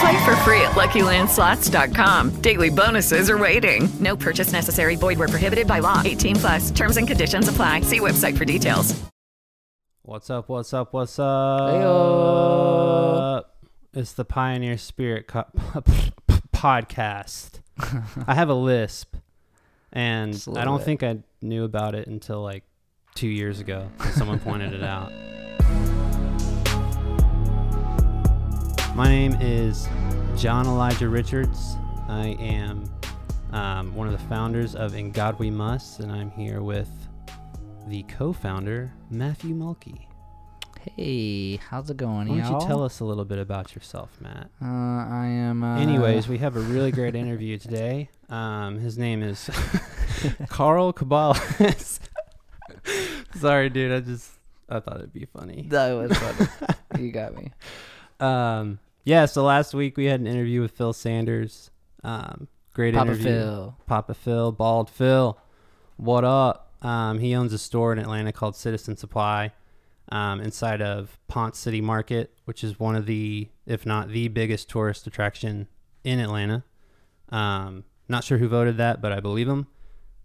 Play for free at LuckyLandSlots.com. Daily bonuses are waiting. No purchase necessary. Void where prohibited by law. 18 plus. Terms and conditions apply. See website for details. What's up? What's up? What's up? It's the Pioneer Spirit co- podcast. I have a lisp, and Just a I little don't bit. think I knew about it until like two years ago. Someone pointed it out. My name is John Elijah Richards. I am um, one of the founders of In God We Must, and I'm here with the co-founder Matthew Mulkey. Hey, how's it going, Why don't y'all? you tell us a little bit about yourself, Matt? Uh, I am. Uh, Anyways, we have a really great interview today. Um, his name is Carl Cabalas. Sorry, dude. I just I thought it'd be funny. that was funny. you got me. Um, yeah. So last week we had an interview with Phil Sanders. Um, great Papa interview. Phil. Papa Phil, Bald Phil. What up? Um, he owns a store in Atlanta called Citizen Supply um, inside of Ponce City Market, which is one of the, if not the biggest tourist attraction in Atlanta. Um, not sure who voted that, but I believe him.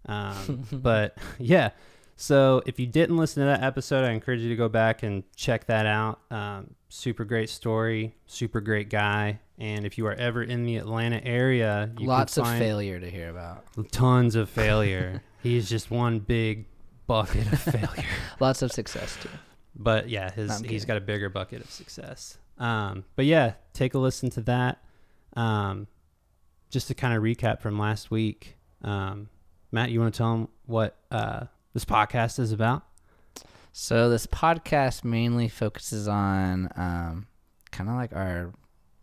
Um, but yeah. So if you didn't listen to that episode, I encourage you to go back and check that out. Um, super great story, super great guy. And if you are ever in the Atlanta area, you Lots of failure to hear about. tons of failure. He's just one big bucket of failure. Lots of success too. But yeah, his he's got a bigger bucket of success. Um, but yeah, take a listen to that. Um, just to kind of recap from last week, um, Matt, you want to tell him what uh, this podcast is about? So this podcast mainly focuses on um, kind of like our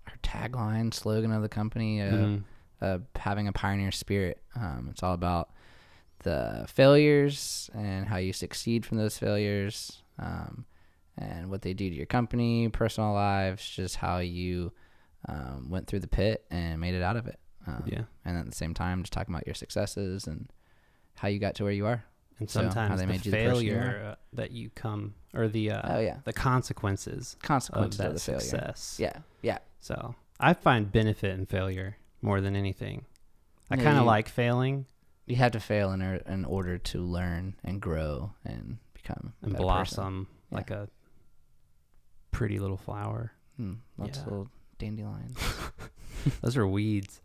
our tagline slogan of the company of Mhm. uh, having a pioneer spirit. Um, it's all about the failures and how you succeed from those failures, um, and what they do to your company, personal lives, just how you um, went through the pit and made it out of it. Um, Yeah. and at the same time, just talking about your successes and how you got to where you are. And So, sometimes the you the failure uh, that you come, or the uh, Oh, yeah. the consequences Consequences of of that the failure. success. Yeah, yeah. So I find benefit in failure more than anything. I Yeah, kind of like failing You have to fail in, or, in order to learn and grow and become a and better person. blossom Yeah. like a pretty little flower. Hmm, lots Yeah. of little dandelions. Those are weeds.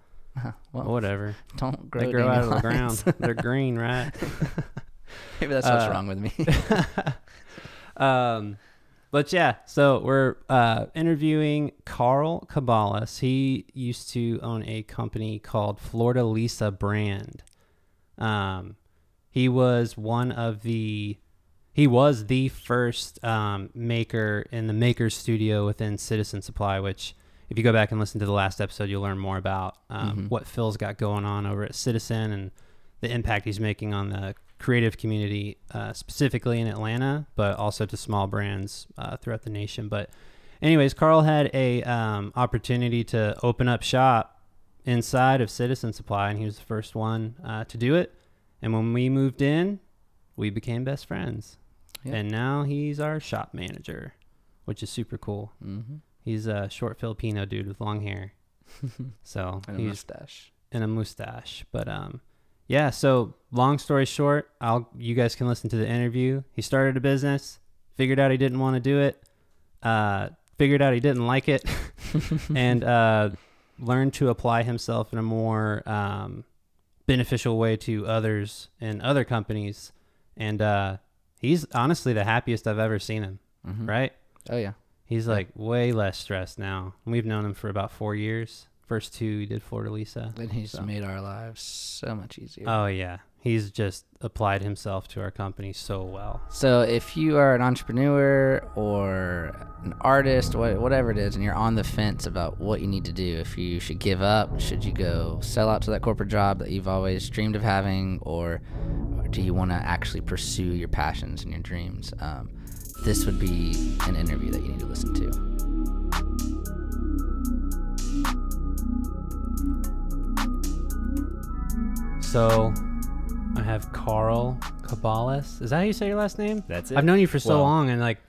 well, Whatever. don't grow. they grow out of the ground. They're green, right? Maybe that's what's Uh, wrong with me. um, but yeah, so we're uh, interviewing Carl Cabalas. He used to own a company called Florida Lisa Brand. Um, he was one of the he was the first um, maker in the maker studio within Citizen Supply, which if you go back and listen to the last episode, you'll learn more about um, Mhm. what Phil's got going on over at Citizen and the impact he's making on the creative community, uh, specifically in Atlanta, but also to small brands uh, throughout the nation. But, anyways, Carl had a um, opportunity to open up shop inside of Citizen Supply, and he was the first one uh, to do it. And when we moved in, we became best friends. Yeah. And now he's our shop manager, which is super cool. mm-hmm. He's a short Filipino dude with long hair. So and a mustache. and a mustache. But um, yeah. So long story short, I'll you guys can listen to the interview. He started a business, figured out he didn't want to do it, uh, figured out he didn't like it, and uh, learned to apply himself in a more um, beneficial way to others and other companies. And uh, He's honestly the happiest I've ever seen him. Mhm. Right? Oh yeah. He's like way less stressed now. We've known him for about four years. First two, he did Florida Lisa. And he's So- made our lives so much easier. Oh yeah, he's just applied himself to our company so well. So if you are an entrepreneur or an artist, wha- whatever it is, and you're on the fence about what you need to do, if you should give up, should you go sell out to that corporate job that you've always dreamed of having, or, or do you want to actually pursue your passions and your dreams? Um, this would be an interview that you need to listen to. So I have Carl Cabales. Is that how you say your last name? That's it. I've known you for so Well- long, and like,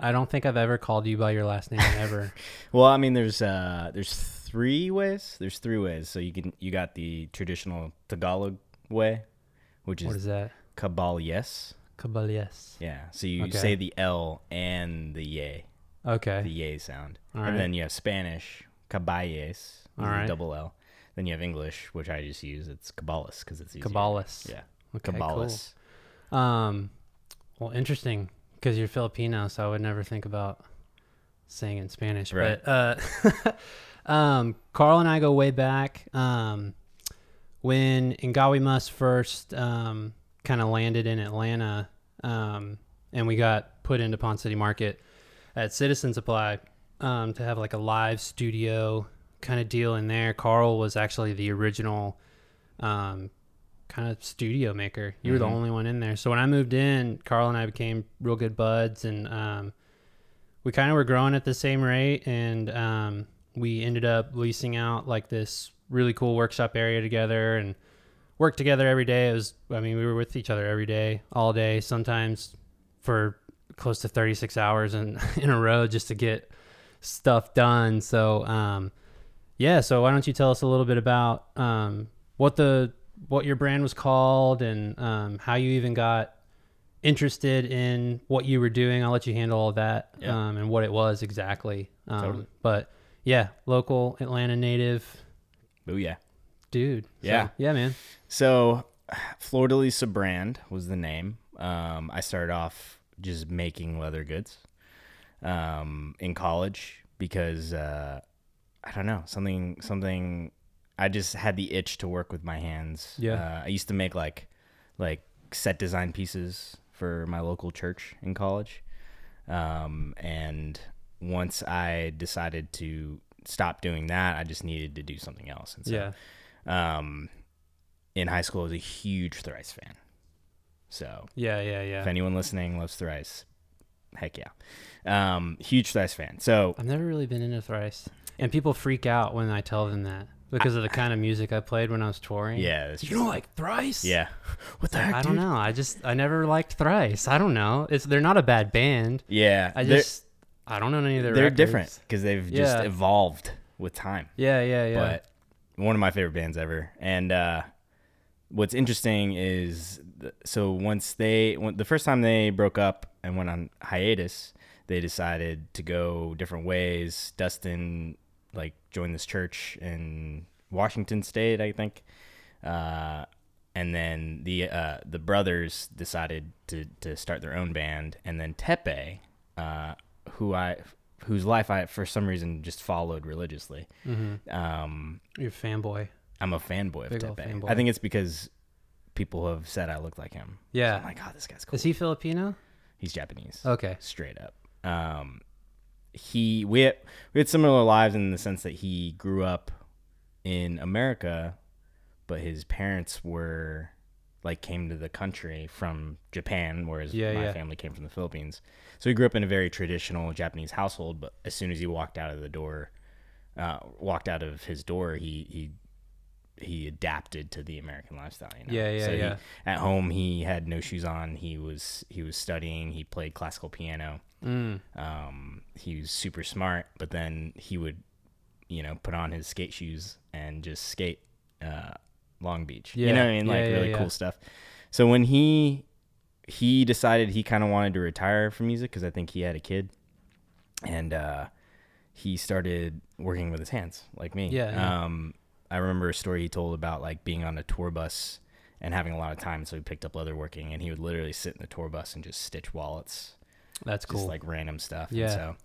I don't think I've ever called you by your last name ever. Well, I mean, there's uh, there's three ways. There's three ways. So you can you got the traditional Tagalog way, which what is is that? cabal yes. Yeah. So you Okay. say the L and the yay, Okay. the yay sound, All and right. then you have Spanish caballes, All with a right. double L. Then you have English, which I just use. It's cabalas because it's easier. Cabales. Yeah. Okay, cool. Um, well, interesting because you're Filipino, so I would never think about saying it in Spanish. Right. But uh, um, Carl and I go way back. Um, when In God We Must first um, kind of landed in Atlanta, um, and we got put into Ponce City Market at Citizen Supply um, to have like a live studio kind of deal in there. Carl was actually the original um, kind of studio maker. You were the Mhm. only one in there. So when I moved in, Carl and I became real good buds, and um, we kind of were growing at the same rate. And um, we ended up leasing out like this really cool workshop area together and worked together every day. It was, I mean, we were with each other every day, all day, sometimes for close to 36 hours in, in a row just to get stuff done. So, um, yeah. So why don't you tell us a little bit about um, what the what your brand was called and um, how you even got interested in what you were doing. I'll let you handle all that Yeah. um, and what it was exactly. Um, Totally. But yeah, local Atlanta native Oh yeah, dude. So, Yeah. yeah, man. So, Florida Lisa brand was the name. Um, I started off just making leather goods um, in college because uh, I don't know something something. I just had the itch to work with my hands. Yeah. uh, I used to make like like set design pieces for my local church in college, um, and once I decided to stop doing that, I just needed to do something else. And so, Yeah. um, in high school, I was a huge Thrice fan. So Yeah, yeah, yeah. if anyone listening loves Thrice, heck yeah, um, huge Thrice fan. So I've never really been into Thrice. And people freak out when I tell them that because of the kind of music I played when I was touring. yeah, that's You don't like Thrice? yeah. What the heck, I dude? don't know. I just I never liked Thrice. I don't know. It's they're not a bad band. Yeah, I just I don't know any of their they're records. different because they've just Yeah. evolved with time. Yeah, yeah, yeah. but one of my favorite bands ever. And uh, what's interesting is, th- so once they, when, the first time they broke up and went on hiatus, they decided to go different ways. Dustin like joined this church in Washington State, I think, uh, and then the uh, the brothers decided to to start their own band, and then Teppei, uh, who I whose life I for some reason just followed religiously. Mhm. Um, You're a fanboy. I'm a fanboy of Big ol' Teppei. fanboy. I think it's because people have said I look like him. Yeah. So I'm like, oh, this guy's cool. Is he Filipino? He's Japanese. Okay. Straight up. Um, he we had, we had similar lives in the sense that he grew up in America, but his parents were like came to the country from Japan, whereas Yeah, my yeah. family came from the Philippines. So he grew up in a very traditional Japanese household. But as soon as he walked out of the door, uh, walked out of his door, he he he adapted to the American lifestyle. You know? Yeah, yeah, so he- yeah. at home, he had no shoes on. He was he was studying. He played classical piano. Mm. Um, he was super smart, but then he would, you know, put on his skate shoes and just skate uh, Long Beach. you know what I mean? yeah, Like yeah, really yeah. cool stuff. So when he he decided he kind of wanted to retire from music because I think he had a kid, and uh, he started working with his hands like me. Yeah, yeah. Um, I remember a story he told about like being on a tour bus and having a lot of time. So he picked up leatherworking, and he would literally sit in the tour bus and just stitch wallets, That's just cool. like random stuff. Yeah. And so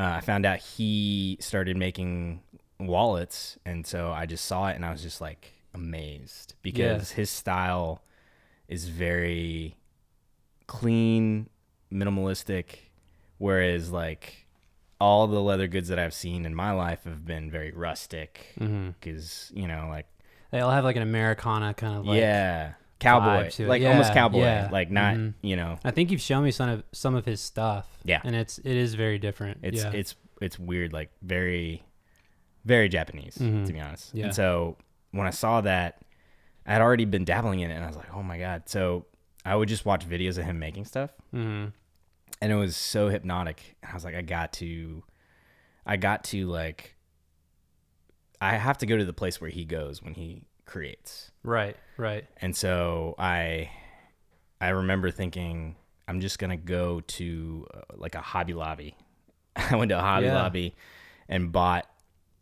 uh, I found out he started making wallets, and so I just saw it, and I was just like amazed because his style is very clean, minimalistic, whereas like all the leather goods that I've seen in my life have been very rustic because you know like They all have like an Americana kind of like yeah cowboy vibe to it. like almost cowboy yeah. like not Mhm. you know I think you've shown me some of some of his stuff. Yeah. and it's it is very different. it's yeah. it's it's weird like very very Japanese Mhm. to be honest Yeah. and so when I saw that I had already been dabbling in it and I was like oh my god so I would just watch videos of him making stuff Mhm. and it was so hypnotic. I was like, I got to, I got to like, I have to go to the place where he goes when he creates. right, right. And so I, I remember thinking, I'm just gonna go to uh, like a Hobby Lobby. I went to a Hobby Yeah. Lobby and bought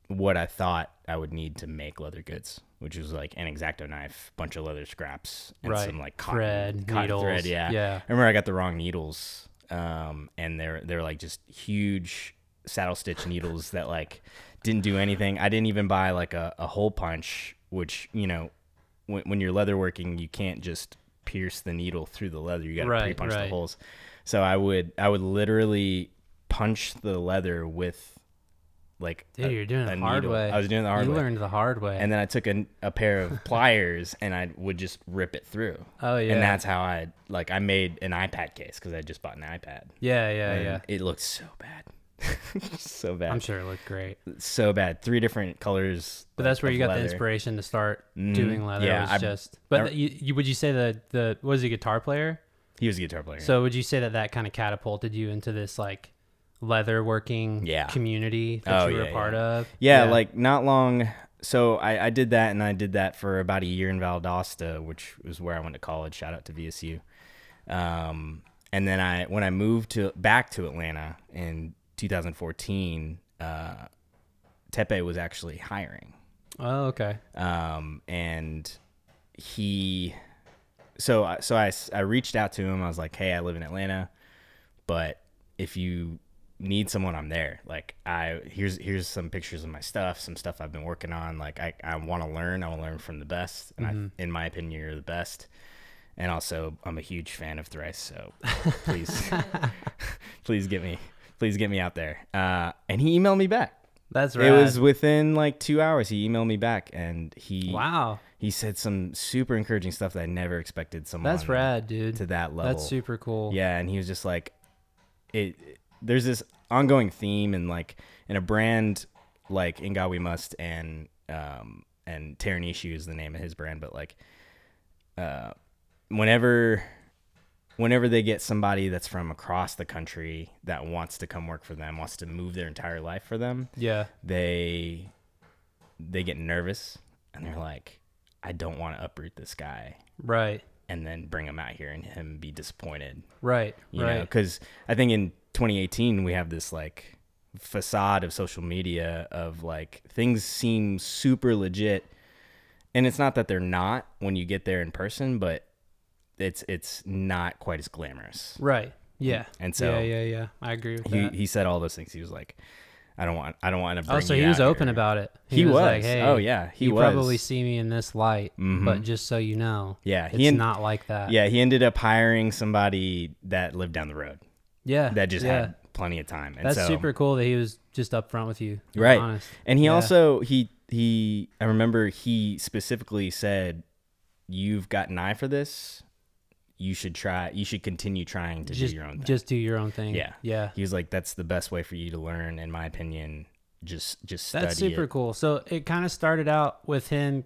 what I thought I would need to make leather goods, which was like an exacto knife, bunch of leather scraps, and Right. some like cotton, Thread, cotton needles, thread. Yeah, yeah. I remember I got the wrong needles, um, and they're they're like just huge saddle stitch needles that like didn't do anything. I didn't even buy like a, a hole punch, which you know, when when you're leather working, you can't just pierce the needle through the leather. You got to Right, pre-punch the holes. So I would I would literally punch the leather with like Dude, a- you're doing it the hard needle. way. I was doing the hard way. you learned the hard way. And then I took a, a pair of pliers and I would just rip it through. Oh, yeah. And that's how I like I made an iPad case because I just bought an iPad. yeah, yeah, yeah. It looked so bad, so bad. I'm sure it looked great. so bad. Three different colors. But that's where you got leather. the inspiration to start Mhm. doing leather. Yeah, was I- just. But I- you, you would you say that the was he a guitar player? He was a guitar player. So would you say that that kind of catapulted you into this like leather working Yeah. community that Oh, you were yeah, a part yeah. of? Yeah, like not long. So I, I did that, and I did that for about a year in Valdosta, which was where I went to college. Shout out to VSU. Um, and then I, when I moved to back to Atlanta in 2014, uh, Teppei was actually hiring. Oh, okay. Um, and he, so so I- so I, I reached out to him. I was like, hey, I live in Atlanta, but if you need someone, I'm there. Like I here's here's some pictures of my stuff, some stuff I've been working on. Like I, I want to learn. I want to learn from the best, and Mhm. I, in my opinion, you're the best. And also, I'm a huge fan of Thrice, so please, please get me, please get me out there. Uh, and he emailed me back. That's right. It was within like two hours. He emailed me back, and he Wow. he said some super encouraging stuff that I never expected someone That's rad, dude. to that level. That's super cool. Yeah, and he was just like, it. There's this ongoing theme, and like in a brand like In God We Must, and um and Teranishi is the name of his brand, but like, uh, whenever whenever they get somebody that's from across the country that wants to come work for them, wants to move their entire life for them, Yeah. they they get nervous and they're like, I don't want to uproot this guy Right. and then bring him out here and him be disappointed. Right. You right. because I think in 2018 we have this like facade of social media of like things seem super legit, and it's not that they're not when you get there in person, but it's it's not quite as glamorous. Right. Yeah. And so yeah, yeah, yeah. I agree with he that. he said all those things. He was like, I don't want I don't want to bring Oh, so he was open here." about it. He was. like, hey, Oh, yeah, he you was. probably see me in this light, but Mhm. just so you know, Yeah, it's he en- not like that. Yeah, he ended up hiring somebody that lived down the road. Yeah, that just yeah. had plenty of time. And That's so- super cool that he was just upfront with you. right honest. and he Yeah. also he he i remember he specifically said you've got an eye for this you should try you should continue trying to just do your own thing just do your own thing. yeah yeah. he was like that's the best way for you to learn in my opinion just just study That's super it. cool. So it kind of started out with him,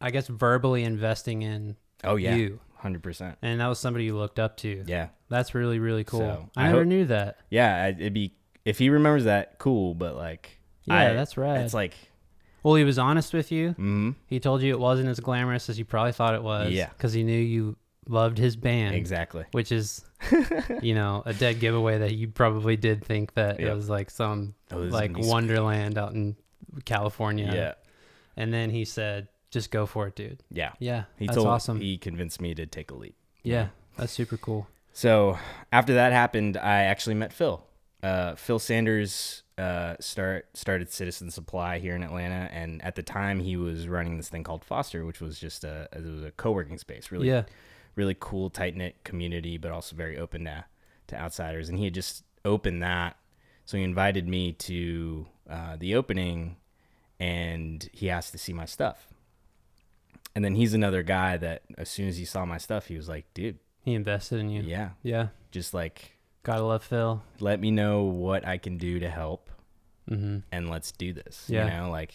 I guess, verbally investing in oh yeah you, 100% and that was somebody you looked up to. yeah That's really really cool. So, I, I never hope- knew that. yeah it'd be if he remembers that cool but like Yeah, I- that's right. it's like Well, he was honest with you. mhm. He told you it wasn't as glamorous as you probably thought it was. Yeah. Because he knew you loved his band. exactly Which is, you know, a dead giveaway that you probably did think that Yep. it was like some is like gonna be sweet. wonderland out in California. yeah And then he said, just go for it, dude. Yeah. Yeah, He that's told awesome. he convinced me to take a leap. yeah, that's super cool. So after that happened, I actually met Phil. Uh, Phil Sanders uh, start started Citizen Supply here in Atlanta, and at the time he was running this thing called Foster, which was just a it was a co-working space, really, Yeah. Really cool, tight knit community, but also very open to to outsiders. And he had just opened that, so he invited me to uh, the opening, and he asked to see my stuff. And then he's another guy that as soon as he saw my stuff, he was like, "Dude, He invested in you. yeah, Yeah. just like Gotta love Phil. let me know what I can do to help Mm-hmm. and let's do this. Yeah. You know, like,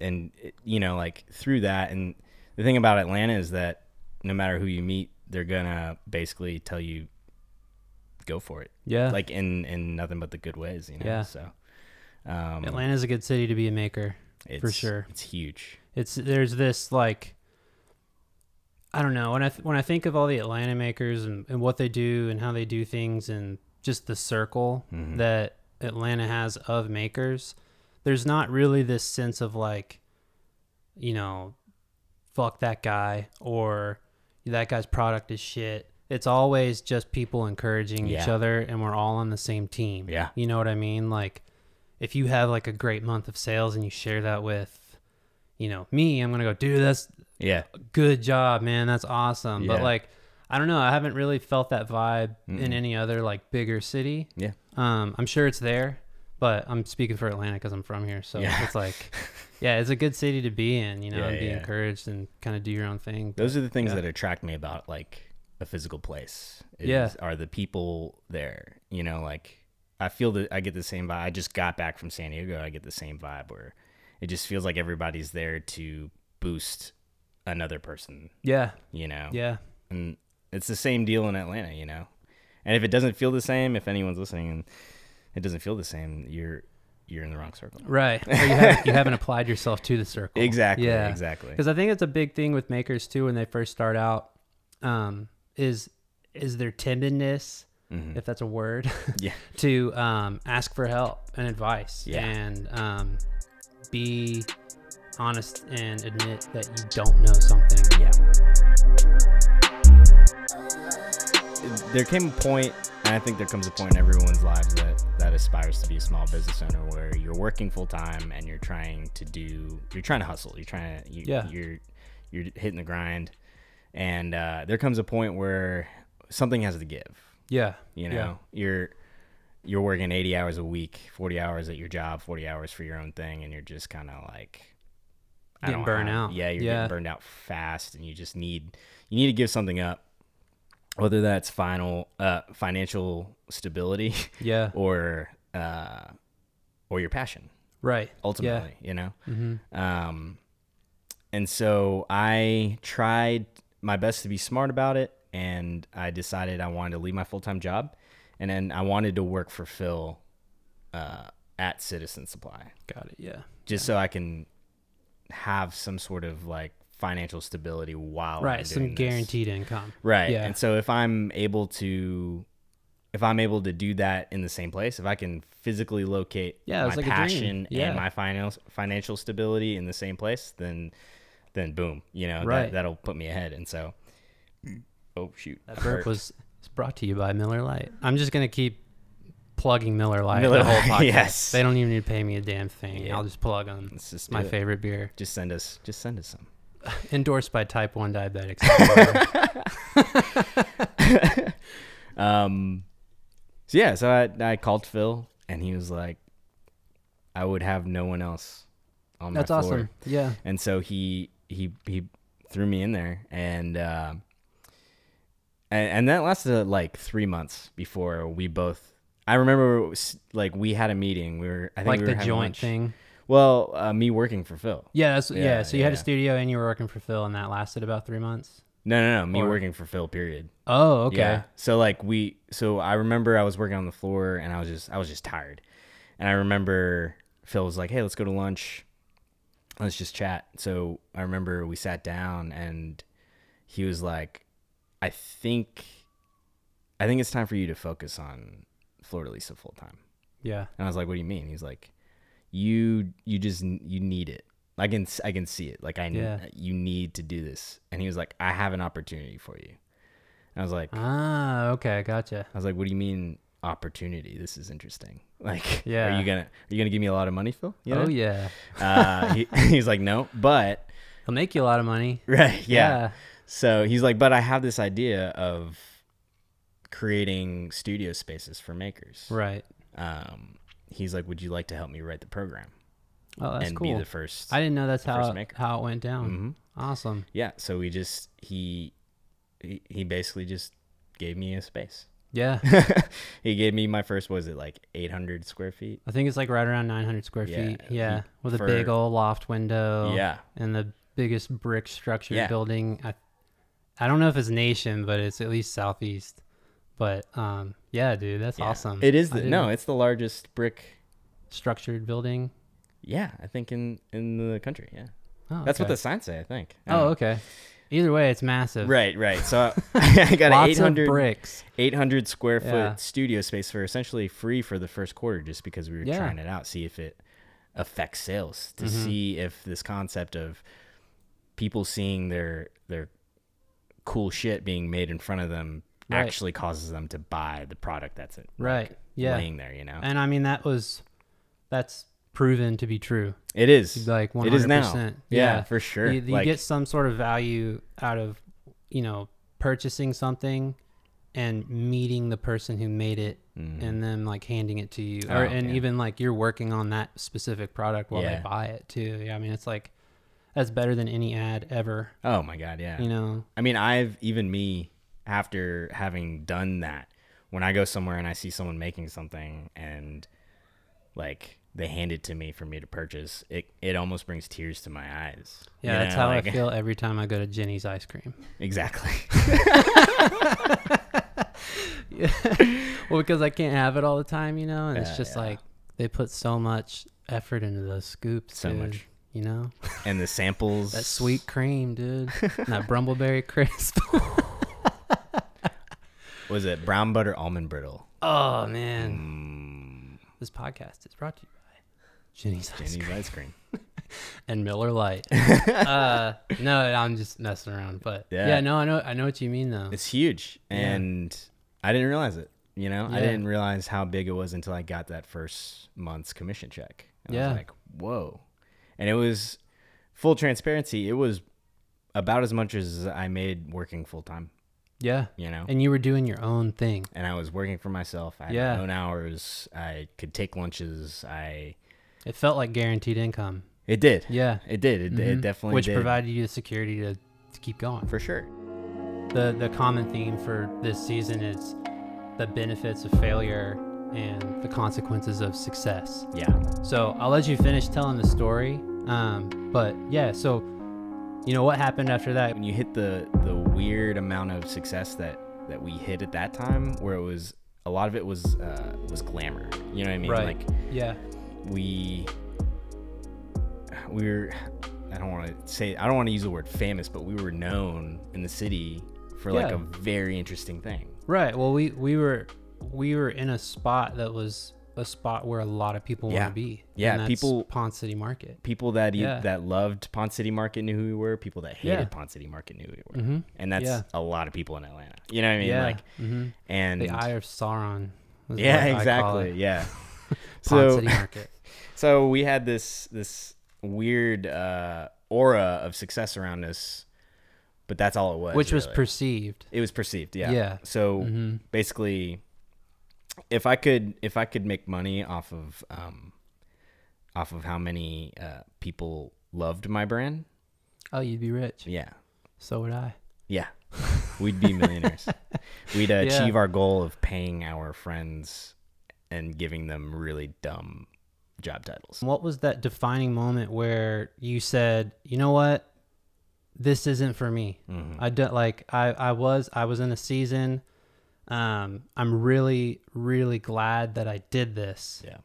and, you know, like through that. And the thing about Atlanta is that no matter who you meet, they're to basically tell you, go for it. Yeah. Like in, in nothing but the good ways, you know? Yeah. So, um, Atlanta's a good city to be a maker. for sure. It's huge. It's there's this like I don't know when I th- when I think of all the Atlanta makers and, and what they do and how they do things and just the circle Mhm. that Atlanta has of makers, there's not really this sense of like, you know, fuck that guy or that guy's product is shit. It's always just people encouraging each other and we're all on the same team. Yeah. You know what I mean? Like if you have like a great month of sales and you share that with, you know, me, I'm gonna go, dude, that's Yeah. good job, man. That's awesome. But like, I don't know. I haven't really felt that vibe in Mm-mm. any other like bigger city. Yeah. Um, I'm sure it's there, but I'm speaking for Atlanta because I'm from here. So Yeah. it's like, yeah, it's a good city to be in, you know, Yeah, and be yeah. encouraged and kind of do your own thing. Those are the things that attract me about like a physical place. is- Yeah. Are the people there. You know, like I feel that I get the same vibe. I just got back from San Diego. I get the same vibe where it just feels like everybody's there to boost another person, Yeah. you know? Yeah. And it's the same deal in Atlanta, you know? And if it doesn't feel the same, if anyone's listening and it doesn't feel the same, you're you're in the wrong circle. Right. Or you, haven't, you haven't applied yourself to the circle. Exactly, Yeah. exactly. Because I think it's a big thing with makers too when they first start out. Um, is is their tenderness, Mhm. if that's a word, Yeah. to um, ask for help and advice Yeah. and um, be honest and admit that you don't know something. Yeah. There came a point, and I think there comes a point in everyone's lives that that aspires to be a small business owner, where you're working full time and you're trying to do, you're trying to hustle, you're trying to, you, Yeah. you're you're hitting the grind, and uh, there comes a point where something has to give. Yeah. You know, Yeah. you're you're working 80 hours a week, 40 hours at your job, 40 hours for your own thing, and you're just kind of like I Getting burned out. Yeah, you're Yeah. getting burned out fast, and you just need you need to give something up, whether that's final uh, financial stability, Yeah. or uh, or your passion. Right. Ultimately, you know. Mhm. Um, and so I tried my best to be smart about it, and I decided I wanted to leave my full time job, and then I wanted to work for Phil uh, at Citizen Supply Got it. Yeah. just so I can have some sort of like financial stability while I'm Right. Some doing this. guaranteed income. Right. Yeah. And so if I'm able to if I'm able to do that in the same place, if I can physically locate Yeah, my like passion Yeah. and my financial financial stability in the same place, then then boom, you know, Right. that, that'll put me ahead. And so oh shoot. That burp was brought to you by Miller Lite. I'm just gonna keep plugging Miller Lite Miller the whole podcast. yes. They don't even need to pay me a damn thing. Yeah. I'll just plug them. Let's just my it. favorite beer. Just send us just send us some. Endorsed by type one diabetics. um so yeah so I, I called phil and he was like i would have no one else on my That's floor. awesome. Yeah. and so he he he threw me in there and uh and, and that lasted like three months before we both i remember it was, like we had a meeting we were i think like we the were having joint lunch. thing. Well uh, me working for phil Yeah, that's yeah. Yeah, so you had a studio and you were working for Phil, and that lasted about three months. no no no me Or- working for phil period Oh, okay. Yeah. So like we so I remember I was working on the floor and I was just I was just tired. And I remember Phil was like, "Hey, let's go to lunch. Let's just chat." So I remember we sat down and he was like, "I think I think it's time for you to focus on Florida Lisa full time." Yeah. And I was like, "What do you mean?" He's like, "You you just you need it. I can I can see it. Like I Yeah. you need to do this." And he was like, "I have an opportunity for you." And I was like, Ah, okay, gotcha. I was like, "What do you mean opportunity? This is interesting. Like, Yeah. are you gonna are you gonna give me a lot of money, Phil? You know? Oh yeah, Uh, he, he's like, no, but he'll make you a lot of money. right, yeah. So he's like, but I have this idea of creating studio spaces for makers. right. Um, he's like, would you like to help me write the program Oh, that's and cool. be the first? I didn't know that's how maker. how it went down. Mhm. Awesome. Yeah. So we just he he, he basically just gave me a space. Yeah, he gave me my first. Was it like 800 square feet? I think it's like right around 900 square Yeah, feet. Yeah, with a big old loft window. Yeah. and the biggest brick structure Yeah. building. I, I don't know if it's nation, but it's at least southeast. But um, yeah, dude, that's Yeah. awesome. It is the no. It's the largest brick. structured building. Yeah, I think in in the country. Yeah. Oh, That's what the signs say, I think. I Oh, know. okay. Either way, it's massive. Right, right. So I got an 800, bricks. 800 square foot Yeah. studio space for essentially free for the first quarter just because we were Yeah. trying it out, see if it affects sales, to Mm-hmm. see if this concept of people seeing their their cool shit being made in front of them Right. actually causes them to buy the product that's it Right. Yeah. laying there, you know. And I mean, that was that's proven to be true. it is Like 100%. It is now. Yeah, for sure. You, you Like- get some sort of value out of, you know, purchasing something and meeting the person who made it and then like handing it to you. Mm-hmm. Oh, or and yeah. even like you're working on that specific product while Yeah. they buy it too. Yeah, I mean, it's like that's better than any ad ever, Oh my god, yeah. you know. I mean, I've even me after having done that, when I go somewhere and I see someone making something and like they hand it to me for me to purchase, it it almost brings tears to my eyes. Yeah, You that's know, how like- I feel every time I go to Jeni's ice cream. Exactly. Well, because I can't have it all the time, you know, and Yeah, it's just yeah. like they put so much effort into those scoops. So dude, much. you know. and the samples. That sweet cream, dude. and that Brambleberry crisp. Was it brown butter almond brittle? oh man. This podcast is brought to you by Jeni's Ice Jeni's Cream ice cream. and Miller Lite. uh, no, I'm just messing around, but yeah. Yeah. no, I know, I know what you mean though. It's huge, and I didn't realize it. You know, I didn't realize how big it was until I got that first month's commission check. And I Yeah. was like, whoa. And it was full transparency. It was about as much as I made working full time, yeah, you know? and you were doing your own thing. And I was working for myself. I had Yeah. my own hours. I could take lunches. I, It felt like guaranteed income. it did. Yeah, It did. It, it Mhm. definitely which did. provided you the security to, to keep going. for sure. the the common theme for this season is the benefits of failure and the consequences of success. Yeah. So I'll let you finish telling the story. Um, but yeah, so you know what happened after that? when you hit the the weird amount of success that that we hit at that time where it was a lot of it was uh was glamour you know what i mean Right. like Yeah, we we were i don't want to say i don't want to use the word famous but we were known in the city for like a very interesting thing right. Well, we we were we were in a spot that was a spot where a lot of people Yeah. want to be. Yeah, people- Ponce City Market. people that e- Yeah. that loved Ponce City Market knew who we were people that hated Yeah. Ponce City Market knew who we were Mhm. and that's a lot of people in atlanta you know what i mean yeah, like hmm and the Eye of Sauron. was yeah what I call exactly yeah so City Market. So we had this this weird uh, aura of success around us, but that's all it was. which was perceived. it was perceived. Yeah. Yeah. So Mhm. basically, if I could if I could make money off of um, off of how many uh, people loved my brand, Oh, you'd be rich. yeah, So would I. yeah, we'd be millionaires. We'd uh, Yeah. achieve our goal of paying our friends and giving them really dumb job titles. What was that defining moment where you said, "You know what? This isn't for me." Mhm. I don't like I I was I was in a season um I'm really really glad that I did this, Yeah.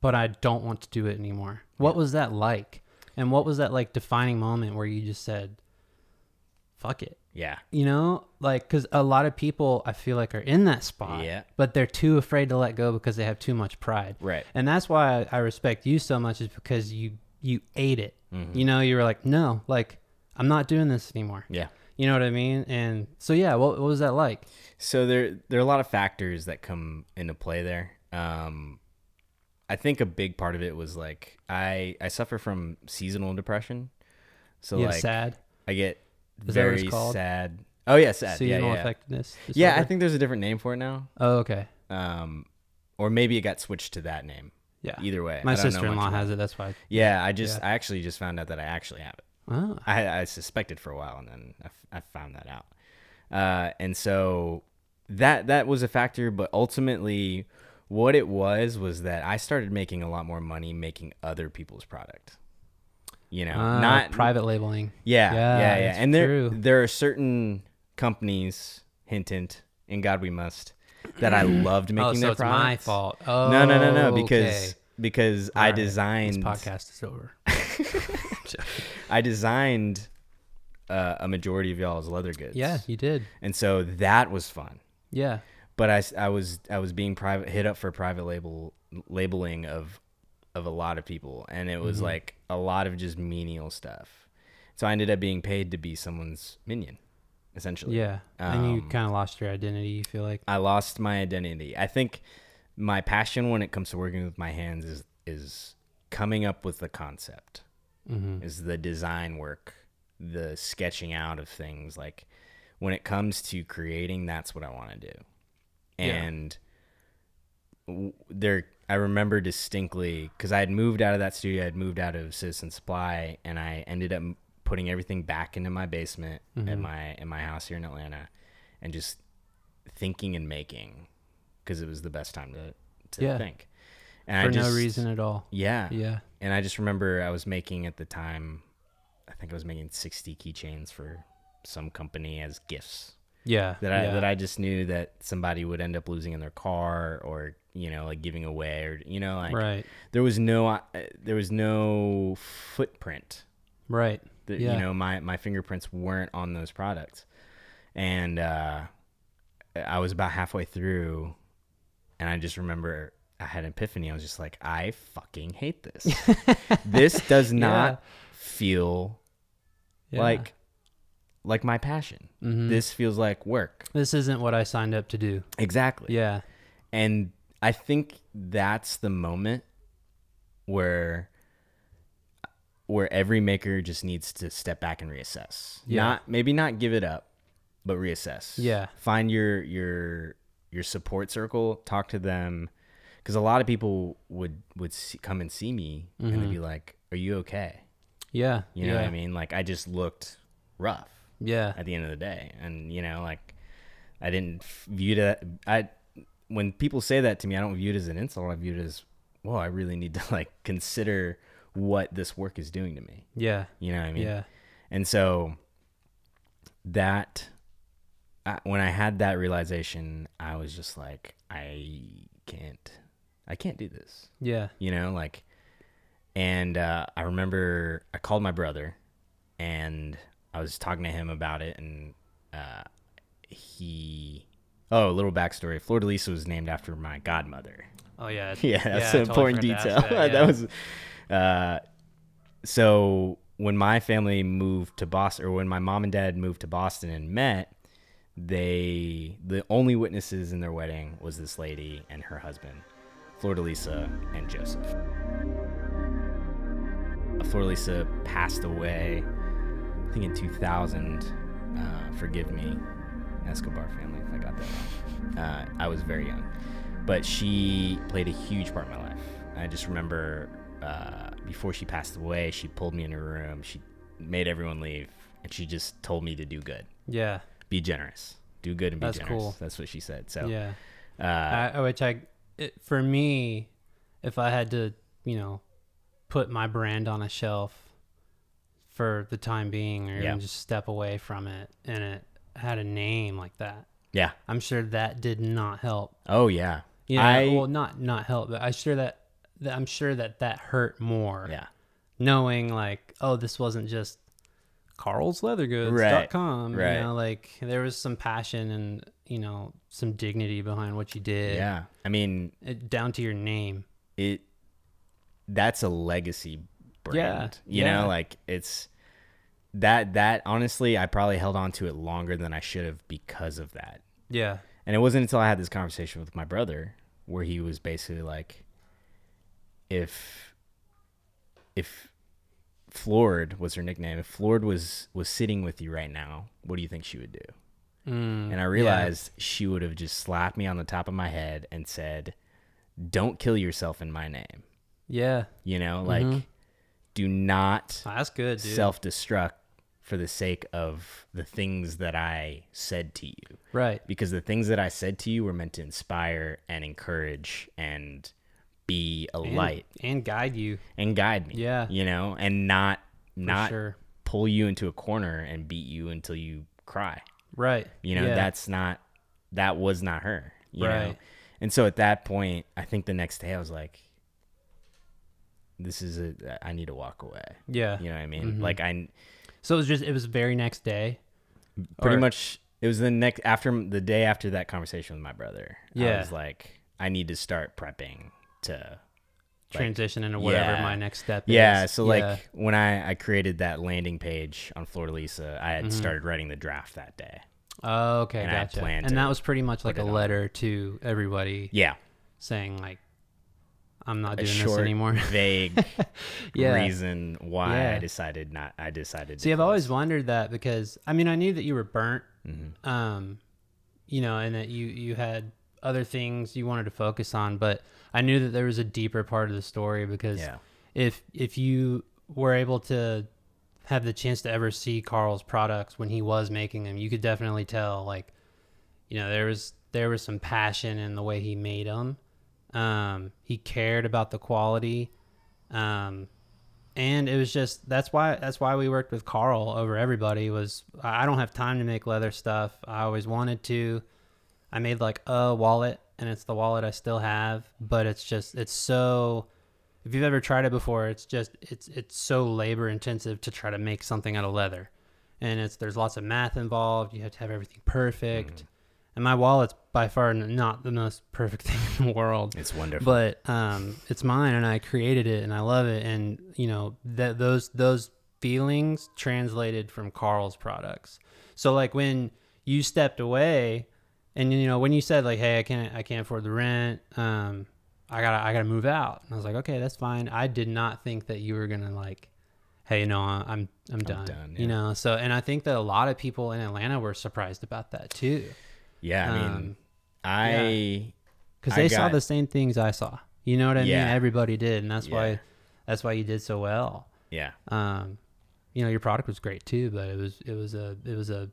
but I don't want to do it anymore. What was that like? And what was that like defining moment where you just said, "Fuck it." Yeah. You know, like cuz a lot of people I feel like are in that spot, Yeah. but they're too afraid to let go because they have too much pride. Right. And that's why I, I respect you so much is because you you ate it. Mm-hmm. You know, you were like, no, like I'm not doing this anymore. Yeah. You know what I mean? And so yeah, what, what was that like? So there there are a lot of factors that come into play there. Um, I think a big part of it was like I I suffer from seasonal depression. So You like sad I get Is that what it's very sad. Oh yeah, sad. Seasonal yeah, yeah. effectiveness. Yeah, I think there's a different name for it now. Oh, okay. Um, or maybe it got switched to that name. Yeah. Either way, My I don't know sister in law has it. That's why. Yeah, I just Yeah. I actually just found out that I actually have it. Oh. I, I suspected for a while, and then I, f- I found that out. Uh, and so that that was a factor, but ultimately, what it was was that I started making a lot more money making other people's product. You know, Ah, not private labeling. Yeah, yeah, yeah. it's And there true. there are certain companies, hint hint, in God we must, that I loved making oh, so their it's my fault. Oh, no, no, no, no, because okay. because I All right, designed This podcast is over. I designed uh, a majority of y'all's leather goods. yeah, you did. and so that was fun. Yeah. But I, I was I was being private hit up for private label labeling of of a lot of people, and it Mm-hmm. was like a lot of just menial stuff. So I ended up being paid to be someone's minion, essentially. Yeah. and you Um, kind of lost your identity, you feel like. I lost my identity. I think my passion when it comes to working with my hands is is coming up with the concept, Mm-hmm. is the design work, the sketching out of things. Like when it comes to creating, that's what I want to do. And w- there, I remember distinctly because I had moved out of that studio, I had moved out of Citizen Supply, and I ended up putting everything back into my basement Mm-hmm. at my in my house here in Atlanta, and just thinking and making because it was the best time to to Yeah. think. And For I just, no reason at all. Yeah. Yeah. And I just remember I was making at the time, I think I was making 60 keychains for some company as gifts Yeah. that I yeah. that I just knew that somebody would end up losing in their car or you know like giving away or you know like Right. there was no uh, there was no footprint Right. that Yeah. you know my my fingerprints weren't on those products and uh i was about halfway through and i just remember i had an epiphany i was just like i fucking hate this this does not feel Yeah. like like my passion Mhm. this feels like work This isn't what I signed up to do. exactly Yeah. and I think that's the moment where where every maker just needs to step back and reassess. Yeah. Not maybe not give it up, but reassess. Yeah. Find your your your support circle, talk to them cuz a lot of people would would see, come and see me and they'd be like, "Are you okay?" Yeah. You know yeah. what I mean? Like I just looked rough Yeah. at the end of the day and you know like i didn't view that i when people say that to me i don't view it as an insult i view it as well i really need to like consider what this work is doing to me Yeah. you know what i mean Yeah. and so that I, when i had that realization i was just like i can't i can't do this Yeah. you know like and uh, i remember i called my brother and i was talking to him about it and uh, he oh a little backstory. Fleur de lis was named after my godmother. Oh yeah. yeah that's I an totally important detail. that, That, was uh, so when my family moved to boston or when my mom and dad moved to boston and met they the only witnesses in their wedding was this lady and her husband fleur de lisa and joseph. Flor Lisa passed away, I think in 2000. Uh, forgive me, Escobar family, if I got that wrong. Uh, I was very young, but she played a huge part in my life. I just remember uh, before she passed away, she pulled me in her room. She made everyone leave, and she just told me to do good, Yeah. be generous, do good, and be That's generous. cool. That's what she said. So Yeah. uh, I, which I, it, for me, if I had to, you know, put my brand on a shelf for the time being, or Yeah. just step away from it, and it had a name like that, yeah. I'm sure that did not help. Oh yeah. You know, I well, not not help, but I sure that, that I'm sure that that hurt more. yeah. knowing like, oh, this wasn't just carlsleathergoods.com. Right, right. You know, like there was some passion and, you know, some dignity behind what you did. Yeah. I mean, It, down to your name. it that's a legacy brand. Yeah, You yeah. know, like it's that that honestly I probably held on to it longer than I should have because of that. Yeah. And it wasn't until I had this conversation with my brother where he was basically like if if Floored was her nickname, if Floored was was sitting with you right now, what do you think she would do? Mm, And I realized she would have just slapped me on the top of my head and said, "Don't kill yourself in my name." Yeah. You know, like Mhm. Do not Oh, that's good, dude. self-destruct for the sake of the things that I said to you. Right. Because the things that I said to you were meant to inspire and encourage and be a And- light and guide you. and guide me. Yeah. You know, and not not sure. pull you into a corner and beat you until you cry. Right. You know, Yeah. that's not that was not her. You know? Right. And so at that point, I think the next day I was like, This is a I need to walk away. Yeah. You know what I mean? Mhm. Like I So it was just it was very next day. pretty Or- much it was the next after the day after that conversation with my brother. Yeah, I was like, I need to start prepping to like, transition into whatever yeah. my next step is. Yeah, so Yeah. like when I I created that landing page on Florida Lisa, I had Mhm. started writing the draft that day. Oh, okay, and I gotcha. planned And that was pretty much like a it on. letter to everybody. Yeah. Saying like, I'm not doing short, this anymore. vague Yeah. reason why Yeah. I decided not. I decided. See, I've always wondered that because I mean I knew that you were burnt, Mhm. um, you know, and that you you had other things you wanted to focus on, but I knew that there was a deeper part of the story because Yeah. if if you were able to have the chance to ever see Carl's products when he was making them, you could definitely tell like, you know, there was there was some passion in the way he made them. Um, he cared about the quality. Um, and it was just that's why that's why we worked with Carl over everybody was I don't have time to make leather stuff. I always wanted to. I made like a wallet and it's the wallet I still have, but it's just it's so if you've ever tried it before, it's just it's it's so labor intensive to try to make something out of leather. And it's there's lots of math involved. You have to have everything perfect. And my wallet's by far not the most perfect thing in the world. It's wonderful. But um, it's mine, and I created it, and I love it. And you know that those those feelings translated from Carl's products. So like when you stepped away, and you know when you said like, "Hey, I can't I can't afford the rent," um, I gotta I gotta move out. And I was like, "Okay, that's fine." I did not think that you were gonna like, "Hey, no, I'm I'm done." done, You know. So and I think that a lot of people in Atlanta were surprised about that too. Yeah, I mean, Um, I because I they saw got- the same things I saw. You know what I Yeah. mean? Everybody did, and that's Yeah. why that's why you did so well. Yeah. Um, you know, your product was great too, but it was it was a it was a,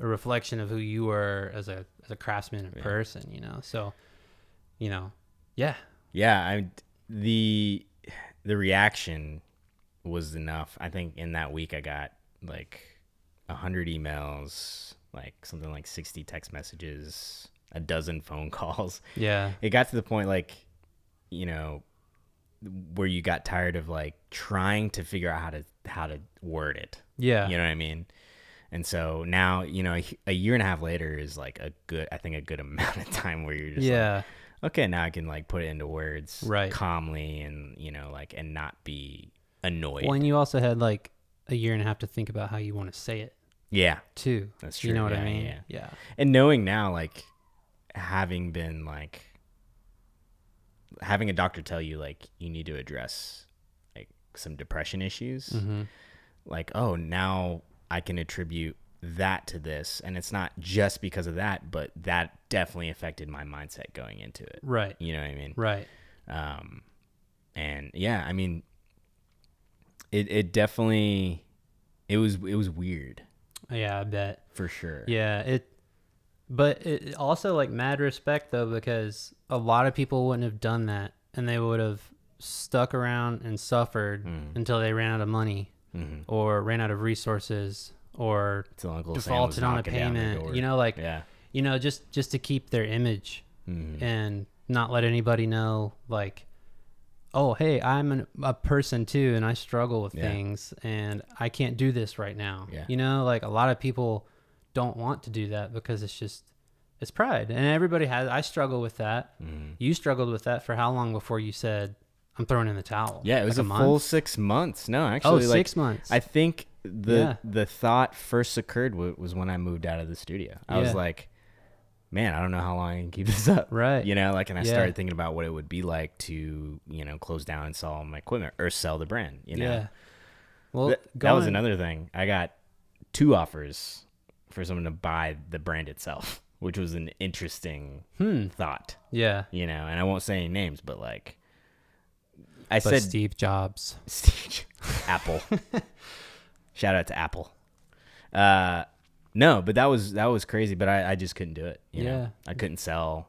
a reflection of who you were as a as a craftsman and person. You know, so you know, yeah, Yeah, I the the reaction was enough. I think in that week I got like a hundred emails, like something like sixty text messages, a dozen phone calls. Yeah. It got to the point like, you know, where you got tired of like trying to figure out how to how to word it. Yeah. You know what I mean? And so now, you know, a, year and a half later is like a good I think a good amount of time where you're just like, Yeah. okay, now I can like put it into words Right. calmly and you know like and not be annoyed. Well, and you also had like a year and a half to think about how you want to say it. Yeah. Too. That's true. You know what I mean? Yeah. Yeah. And knowing now, like having been like having a doctor tell you like you need to address like some depression issues, Mhm. like, oh, now I can attribute that to this. And it's not just because of that, but that definitely affected my mindset going into it. Right. You know what I mean? Right. Um, and yeah, I mean, it it definitely it was it was weird Yeah, I bet. for sure. Yeah, it. But it also like mad respect though because a lot of people wouldn't have done that and they would have stuck around and suffered Mm. until they ran out of money Mhm. or ran out of resources or Till Uncle Sam was defaulted on a knocking down their payment. You know, like Yeah. you know, just just to keep their image Mhm. and not let anybody know like oh hey i'm an, a person too and i struggle with Yeah. things and i can't do this right now Yeah. you know like a lot of people don't want to do that because it's just it's pride and everybody has i struggle with that Mhm. you struggled with that for how long before you said I'm throwing in the towel. Yeah, it was Like a, month? full six months. No, actually, like, six months. I think the Yeah. the thought first occurred was when I moved out of the studio. I was like, man, I don't know how long I can keep this up. Right. You know, like, and I Yeah. started thinking about what it would be like to, you know, close down and sell all my equipment or sell the brand. You know, Yeah. Well, Th- that was another thing. I got two offers for someone to buy the brand itself, which was an interesting Hmm. thought. Yeah. You know, and I won't say any names, but like, I But said Steve Jobs. Steve, Apple. Shout out to Apple. Uh, no, but that was that was crazy. But I, I just couldn't do it. You know? Yeah. I couldn't sell.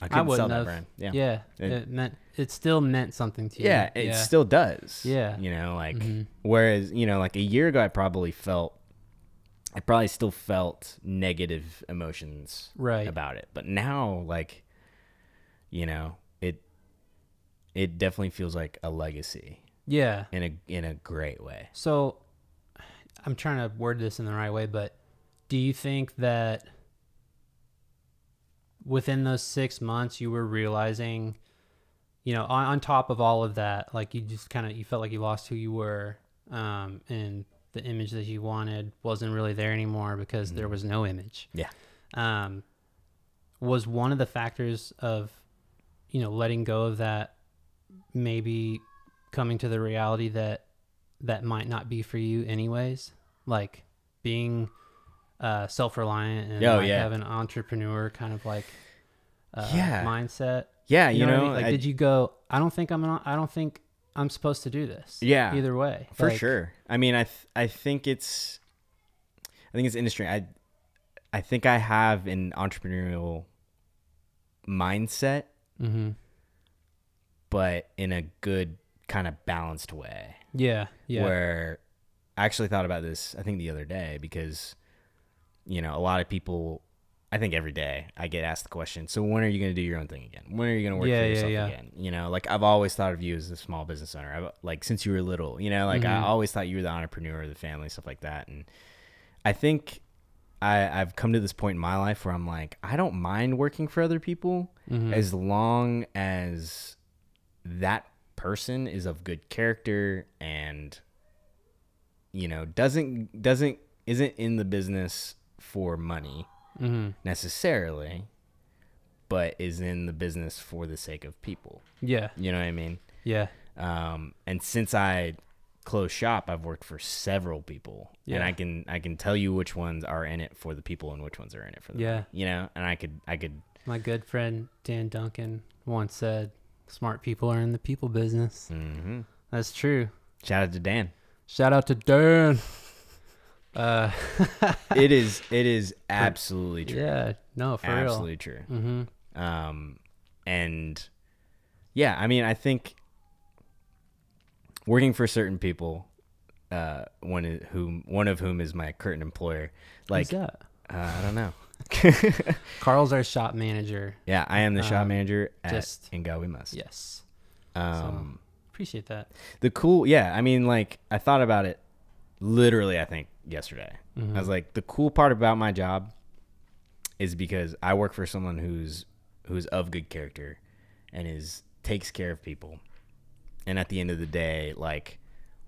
I I couldn't wouldn't sell that have. brand. Yeah, Yeah. It- It, meant it still meant something to you. yeah, it still does. Yeah. you know, like Mhm. whereas you know, like a year ago, I probably felt, I probably still felt negative emotions Right. about it. But now, like, you know, it it definitely feels like a legacy Yeah. in a in a great way. So I'm trying to word this in the right way, but do you think that within those six months you were realizing, you know, on, on top of all of that, like you just kind of you felt like you lost who you were, um, and the image that you wanted wasn't really there anymore because there was no image. Yeah. Um, was one of the factors of, you know, letting go of that, maybe coming to the reality that that might not be for you anyways like being uh self-reliant and Oh, like yeah. have an entrepreneur kind of like uh, Yeah. mindset Yeah, you, you know, what I mean? like I- did you go i don't think i'm not i don't think i'm supposed to do this Yeah. either way for Like, sure. I mean, I th- I think it's I think it's industry. I I think I have an entrepreneurial mindset, mhm. but in a good kind of balanced way. yeah yeah Where I actually thought about this. I think the other day because you know a lot of people. I think every day I get asked the question. So when are you going to do your own thing again? When are you going to work Yeah, for yourself yeah. again? You know, like I've always thought of you as a small business owner. I've, like since you were little, you know, like I Mhm. always thought you were the entrepreneur of the family, stuff like that. And I think I, I've come to this point in my life where I'm like, I don't mind working for other people Mhm. as long as that person is of good character and you know doesn't doesn't isn't in the business for money Mhm. necessarily but is in the business for the sake of people. Yeah. You know what i mean? Yeah. Um, and since I closed shop, I've worked for several people, and I can I can tell you which ones are in it for the people and which ones are in it for the Yeah. money, you know. And I could I could my good friend dan duncan once said smart people are in the people business. Hmm that's true. Shout out to Dan. shout out to dan uh it is it is absolutely true. yeah no for absolutely true. mm-hmm Um, and yeah, I mean, I think working for certain people, uh, one of whom one of whom is my current employer, like? Uh, I don't know. Carl's our shop manager. Yeah, I am the shop Um, manager at just- In God We Must. Yes. Um, Appreciate that. the cool, yeah. I mean, like I thought about it literally. I think yesterday. Mhm. I was like, the cool part about my job is because I work for someone who's who's of good character and is takes care of people, and at the end of the day, like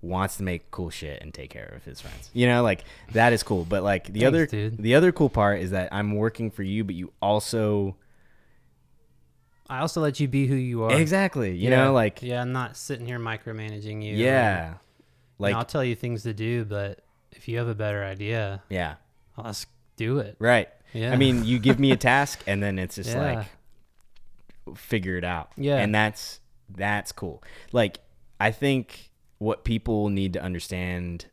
wants to make cool shit and take care of his friends. You know, like that is cool. But like the Thanks, other dude. the other cool part is that I'm working for you, but you also I also let you be who you are. Exactly. You Yeah. know, like yeah, I'm not sitting here micromanaging you. Yeah. Like know, I'll tell you things to do, but if you have a better idea, Yeah. let's do it. Right. Yeah. I mean, you give me a task and then it's just Yeah. like figure it out. Yeah. And that's that's cool. Like I think what people need to understand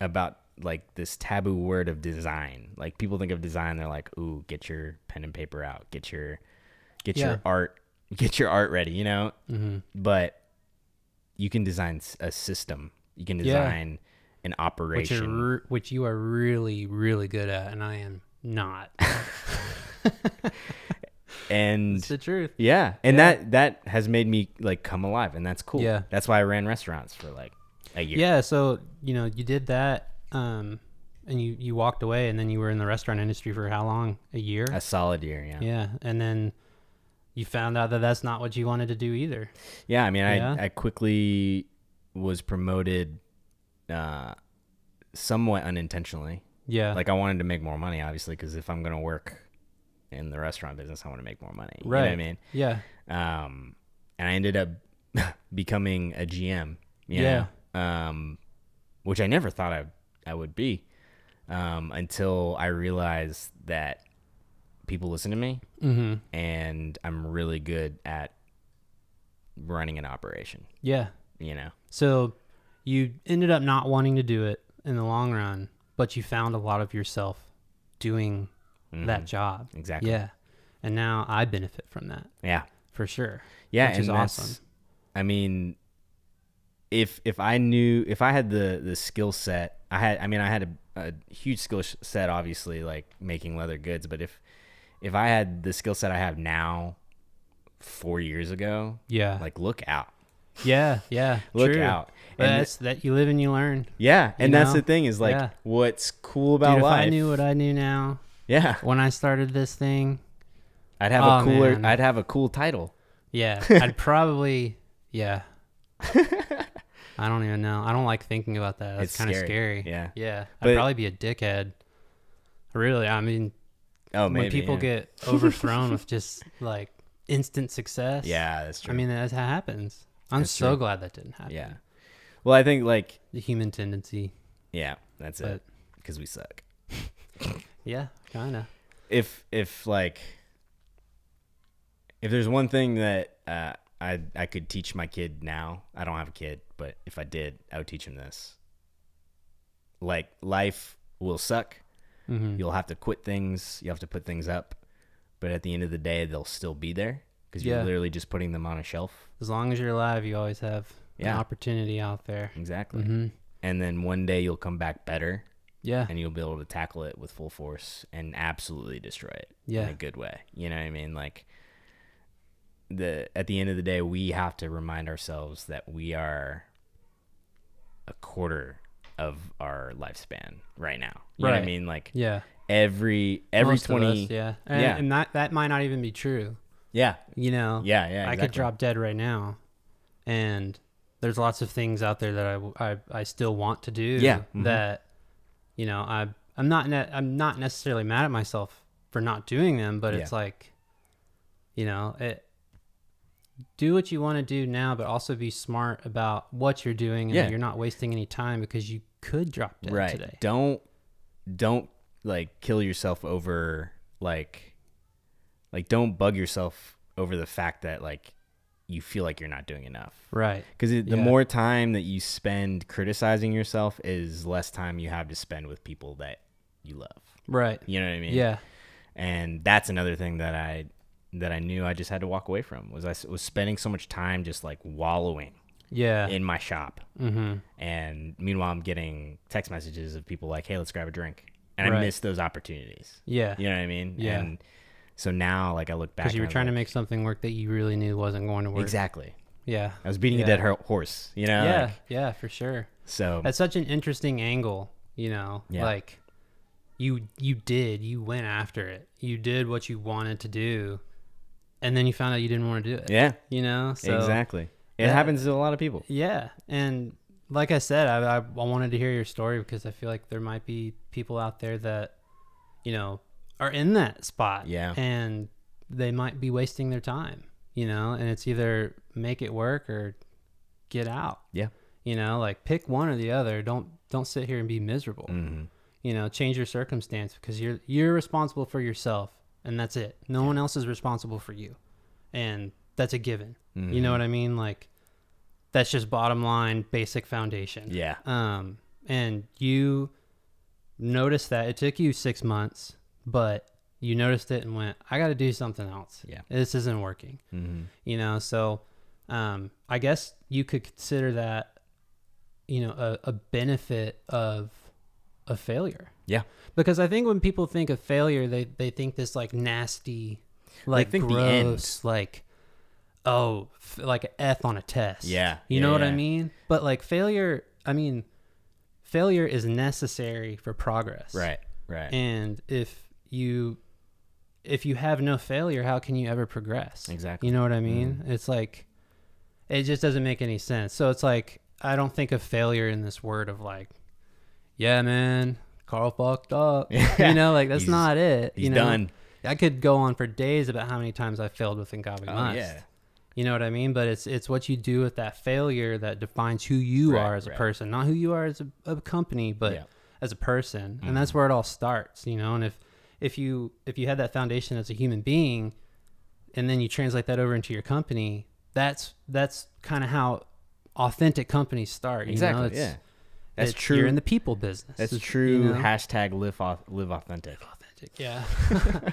about like this taboo word of design. Like people think of design they're like, "Ooh, get your pen and paper out. Get your get Yeah. your art get your art ready," you know? Mhm. But you can design a system. You can Yeah. Design an operation. are re- which you are really, really good at, and I am not. and It's the truth. Yeah, and Yeah. that that has made me like come alive, and that's cool. Yeah. that's why I ran restaurants for like a year. Yeah, so you know, you did that, um, and you you walked away, and then you were in the restaurant industry for how long? A year. a solid year. Yeah, Yeah, and then you found out that that's not what you wanted to do either. Yeah, I mean, Yeah. I I quickly was promoted, uh, somewhat unintentionally. Yeah. Like I wanted to make more money, obviously, because if I'm gonna work in the restaurant business, I want to make more money. You know what I mean? Yeah. Um, and I ended up becoming a GM. You Yeah. Know? Um, which I never thought I I would be, um, until I realized that people listen to me, Mm-hmm. and I'm really good at running an operation. Yeah. You know. So you ended up not wanting to do it in the long run, but you found a lot of yourself doing that Mhm. job. Exactly. Yeah. And now I benefit from that Yeah. for sure. Yeah, Which is awesome. I mean, if if I knew if I had the the skill set, I had. I mean, I had a, a huge skill set, obviously, like making leather goods. But if if I had the skill set I have now, four years ago, Yeah. like look out, Yeah. Yeah. look true. out. And that's that you live and you learn. yeah, and you that's know? the thing is like Yeah. what's cool about Dude, if life. I knew what I knew now yeah, when I started this thing, I'd have Oh, a cooler. man. I'd have a cool title. yeah, I'd probably yeah. I don't even know. I don't like thinking about that. That's It's kind of scary. scary. Yeah. Yeah. But- I'd probably be a dickhead. Really, I mean, Oh, maybe when people yeah. get overthrown with just like instant success. Yeah, that's true. I mean, that's how it happens. I'm That's so true. glad that didn't happen. yeah. Well, I think like The human tendency. yeah, that's it. Because we suck. Yeah, kind of. if if like if there's one thing that uh, I I could teach my kid now, I don't have a kid, but if I did, I would teach him this. Like life will suck. hmm You'll have to quit things. You have to put things up, but at the end of the day, they'll still be there because Yeah. you're literally just putting them on a shelf. As long as you're alive, you always have an opportunity out there. Exactly. hmm And then one day you'll come back better, Yeah. and you'll be able to tackle it with full force and absolutely destroy it Yeah. in a good way. You know what I mean? Like the at the end of the day, we have to remind ourselves that we are a quarter of our lifespan right now. You know what I mean? Like Yeah. every every Most twenty us, yeah. And, yeah. and that that might not even be true. Yeah. You know. Yeah, yeah, I could drop dead right now, and there's lots of things out there that I, I, I still want to do. Yeah, mhm. That, you know, I I'm not ne- I'm not necessarily mad at myself for not doing them, but it's like, you know, it. Do what you want to do now, but also be smart about what you're doing, and Yeah. you're not wasting any time because you could drop dead right. today. Don't don't like kill yourself over like like don't bug yourself over the fact that like you feel like you're not doing enough. Right. Because the Yeah. more time that you spend criticizing yourself is less time you have to spend with people that you love. Right. You know what I mean? Yeah. And that's another thing that I that I knew I just had to walk away from was I was spending so much time just like wallowing Yeah. in my shop. mm-hmm. And meanwhile, I'm getting text messages of people like, "Hey, let's grab a drink," and I miss those opportunities. Yeah. You know what I mean? Yeah. And so now, like, I look back Because you were I'm trying to make something work that you really knew wasn't going to work. exactly. Yeah. I was beating Yeah. a dead horse. You know? yeah. Like, yeah, for sure. so That's such an interesting angle, you know. Yeah. Like you you did, you went after it. You did what you wanted to do. And then you found out you didn't want to do it. yeah, You know? So exactly. It that- happens to a lot of people. Yeah. And like I said, I, I I wanted to hear your story because I feel like there might be people out there that, you know, are in that spot. Yeah. And they might be wasting their time, you know, and it's either make it work or get out. Yeah. You know, like pick one or the other. Don't don't sit here and be miserable. hmm You know, change your circumstance because you're you're responsible for yourself and that's it. No one else is responsible for you. And that's a given. You Mm-hmm. know what I mean? Like that's just bottom line basic foundation. Yeah. Um and you noticed that it took you 6 months, but you noticed it and went, I got to do something else. Yeah. This isn't working hmm you know so um i guess you could consider that you know a, a benefit of a failure Yeah. because i think when people think of failure they they think this like nasty like gross like oh f- like an f on a test Yeah, you yeah, know what i mean but like failure i mean failure is necessary for progress Right. Right. and if you if you have no failure, how can you ever progress? Exactly. You know what I mean? It's like it just doesn't make any sense. So it's like I don't think of failure in this word of like, yeah, man, Carl fucked up. You know, like that's not it. he's you know? done. I could go on for days about how many times I failed with In God We Oh, Must. yeah. You know what I mean? But it's it's what you do with that failure that defines who you Right, are as a person, not who you are as a, a company, but Yeah. as a person. And Mm-hmm. that's where it all starts, you know. And if if you if you had that foundation as a human being, and then you translate that over into your company, that's that's kind of how authentic companies start. You Exactly. Know? It's- yeah. That's it's- true. You're in the people business. That's It's, true. you know? Hashtag live off, live authentic. Authentic. Yeah.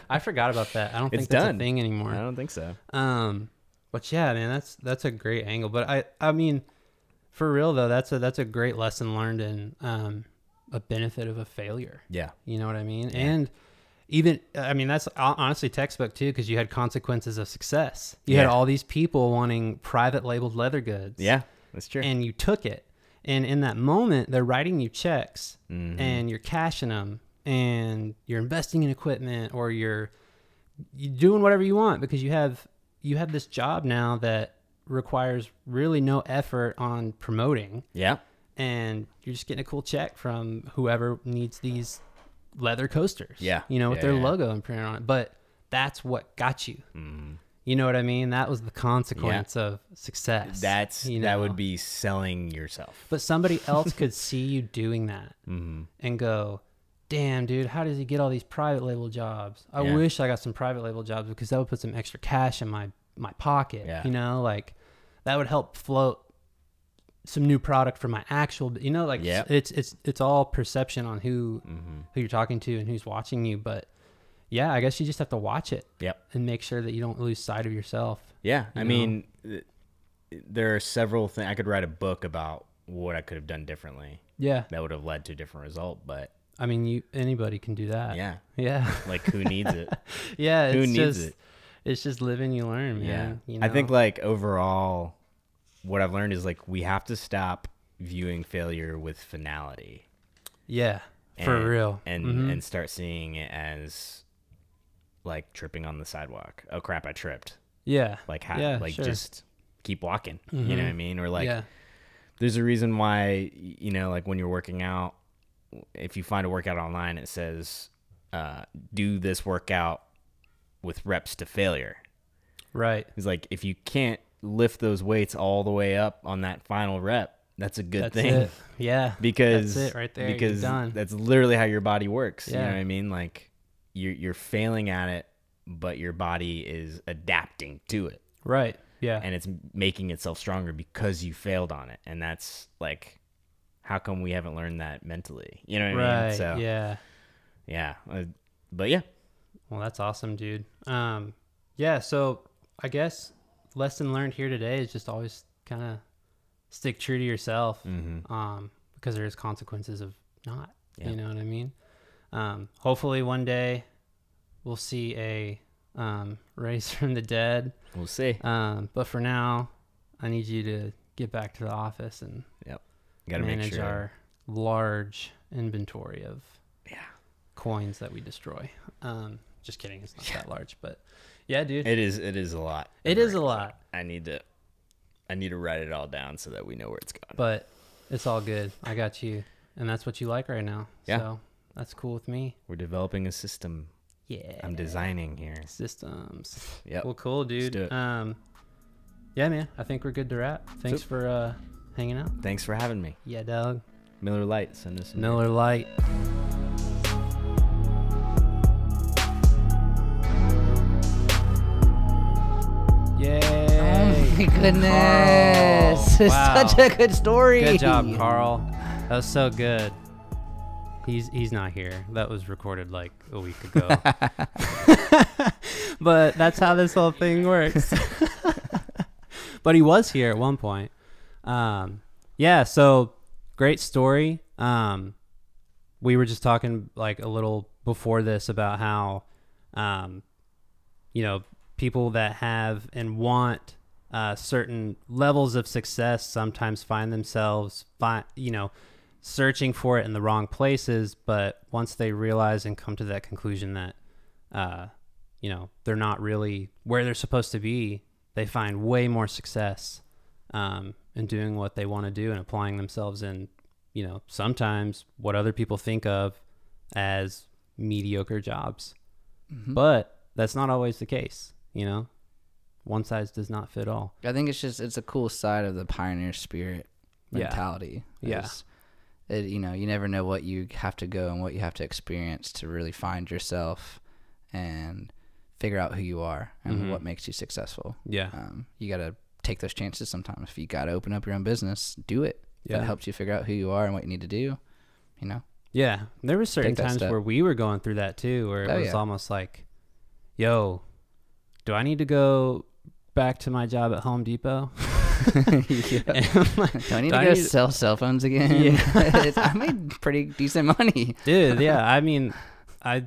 I forgot about that. I don't It's think that's done. a thing anymore. I don't think so. Um, but yeah, man, that's that's a great angle. But I I mean, for real though, that's a that's a great lesson learned and um a benefit of a failure. Yeah. You know what I mean? And even I mean that's honestly textbook too because you had consequences of success. You had all these people wanting private labeled leather goods. Yeah. That's true. And you took it. And in that moment, they're writing you checks Mm-hmm. and you're cashing them and you're investing in equipment or you're you're doing whatever you want because you have you have this job now that requires really no effort on promoting yeah. and you're just getting a cool check from whoever needs these leather coasters. Yeah. You know, with Yeah, their yeah. logo imprinted on it. But that's what got you. Mm-hmm. You know what I mean? That was the consequence of success. That's you that would be selling yourself. But somebody else could see you doing that Mm-hmm. and go, damn, dude, how does he get all these private label jobs? I Yeah. wish I got some private label jobs because that would put some extra cash in my, my pocket. Yeah. You know, like that would help float some new product for my actual, you know, like Yep. it's, it's, it's all perception on who, Mm-hmm. who you're talking to and who's watching you. But yeah, I guess you just have to watch it Yep. and make sure that you don't lose sight of yourself. Yeah. I know? mean, there are several things. I could write a book about what I could have done differently Yeah. that would have led to a different result. But I mean, you, anybody can do that. yeah, Yeah. like who needs it? yeah. It's Who needs just, it? It's just live and you learn, man. yeah. You I think like overall, what I've learned is like we have to stop viewing failure with finality. Yeah, for real. and Mhm. and start seeing it as like tripping on the sidewalk. Oh crap, I tripped. yeah, Like ha- yeah, like sure. just keep walking. You know what I mean? Or like yeah, there's a reason why you know like when you're working out if you find a workout online it says uh, do this workout with reps to failure right. it's like if you can't lift those weights all the way up on that final rep that's a good That's thing it. Yeah, because that's it right there. Because done. that's literally how your body works Yeah. you know what i mean like you're you're failing at it but your body is adapting to it right. Yeah, and it's making itself stronger because you failed on it and that's like how come we haven't learned that mentally you know what i mean so yeah. yeah uh, but yeah Well, that's awesome, dude. Um, yeah. So I guess lesson learned here today is just always kind of stick true to yourself. mm-hmm. Um, because there's consequences of not. Yeah. You know what I mean? Um, hopefully one day we'll see a um, raise from the dead. we'll see Um, but for now, I need you to get back to the office and yep gotta make manage sure our large inventory of yeah coins that we destroy. Um, just kidding, it's not that large, but yeah, dude, it is it is a lot it is a lot, i need to i need to write it all down so that we know where it's going but it's all good. I got you, and that's what you like right now. Yeah. So that's cool with me. we're developing a system Yeah, i'm designing here systems. Yeah. Well, cool, dude. Um, yeah, man, I think we're good to wrap. Thanks Soup. for uh hanging out. thanks for having me Yeah, dog. Miller Lite send us Miller Lite. Yay! Oh my goodness. Carl. It's Wow. such a good story. Good job, Carl. That was so good. He's he's not here. That was recorded like a week ago. but that's how this whole thing works. but he was here at one point. Um, yeah. So great story. Um, we were just talking like a little before this about how, um, you know, people that have and want uh, certain levels of success sometimes find themselves, fi- you know, searching for it in the wrong places. But once they realize and come to that conclusion that, uh, you know they're not really where they're supposed to be, they find way more success um, in doing what they want to do and applying themselves in, you know, sometimes what other people think of as mediocre jobs. Mm-hmm. But that's not always the case, you know. One size does not fit all. I think it's just it's a cool side of the pioneer spirit Yeah. mentality. Yeah. It's- It, you know, you never know what you have to go and what you have to experience to really find yourself and figure out who you are and Mhm. what makes you successful. Yeah. Um, you got to take those chances sometimes. If you got to open up your own business, do it. Yeah. That helps you figure out who you are and what you need to do. You know? Yeah, there were certain times step. where we were going through that too, where it Oh, was yeah. almost like, "Yo, do I need to go back to my job at Home Depot?" Yeah. Like, Do I need "Do to go need sell cell phones again? Yeah. I made pretty decent money. Dude, yeah, I mean, I,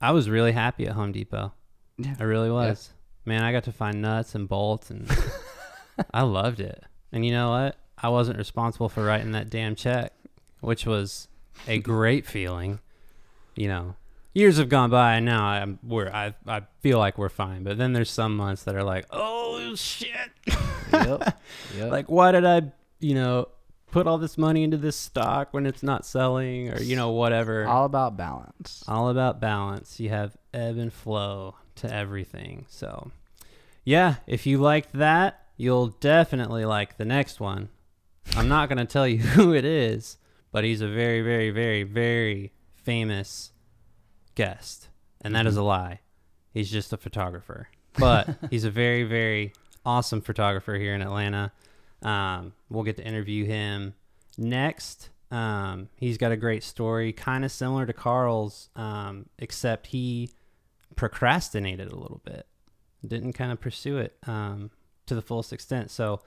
I was really happy at Home Depot. Yeah. I really was. Man, I got to find nuts and bolts, and I loved it. And you know what? I wasn't responsible for writing that damn check, which was a great feeling. You know, years have gone by, and now I'm we're I I feel like we're fine. But then there's some months that are like, oh shit, Yep. Yep. like why did I, you know, put all this money into this stock when it's not selling, or you know whatever. all about balance. all about balance. You have ebb and flow to everything. So, yeah, if you liked that, you'll definitely like the next one. I'm not going to tell you who it is, but he's a very, very, very, very famous guest. And that is a lie. He's just a photographer. But he's a very, very awesome photographer here in Atlanta. Um, we'll get to interview him next. Um, he's got a great story, kind of similar to Carl's, um, except he procrastinated a little bit, didn't kind of pursue it um, to the fullest extent. So,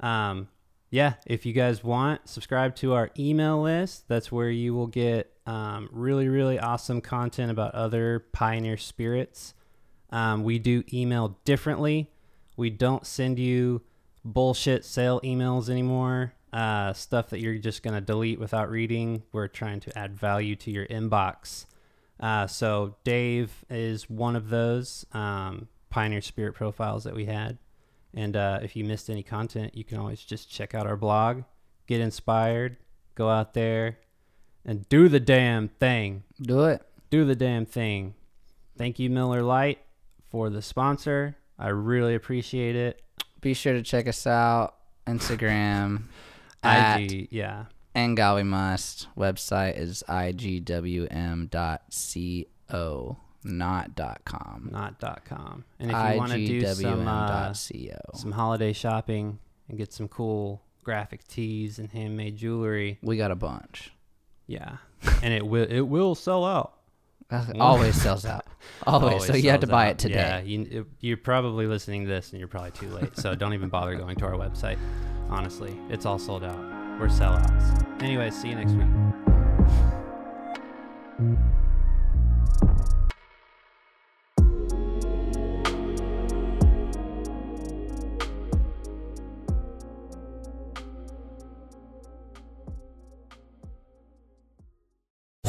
um, yeah, if you guys want, subscribe to our email list. That's where you will get um, really, really awesome content about other pioneer spirits. Um, we do email differently. We don't send you bullshit sale emails anymore. Uh, stuff that you're just going to delete without reading. We're trying to add value to your inbox. Uh, so Dave is one of those um, Pioneer Spirit profiles that we had. And uh, if you missed any content, you can always just check out our blog, get inspired, go out there, and do the damn thing. Do it. Do the damn thing. Thank you, Miller Lite, for the sponsor. I really appreciate it. Be sure to check us out. Instagram at IG, yeah. In God We Must. Website is igwm.co, not dot .com. not dot com. And if you want to do some uh, some holiday shopping and get some cool graphic tees and handmade jewelry, We got a bunch. Yeah, and it will it will sell out. Always sells out. Always. so you have to buy out. it today. Yeah, you, you're probably listening to this and you're probably too late. So don't even bother going to our website. Honestly, it's all sold out. We're sellouts. Anyway, see you next week.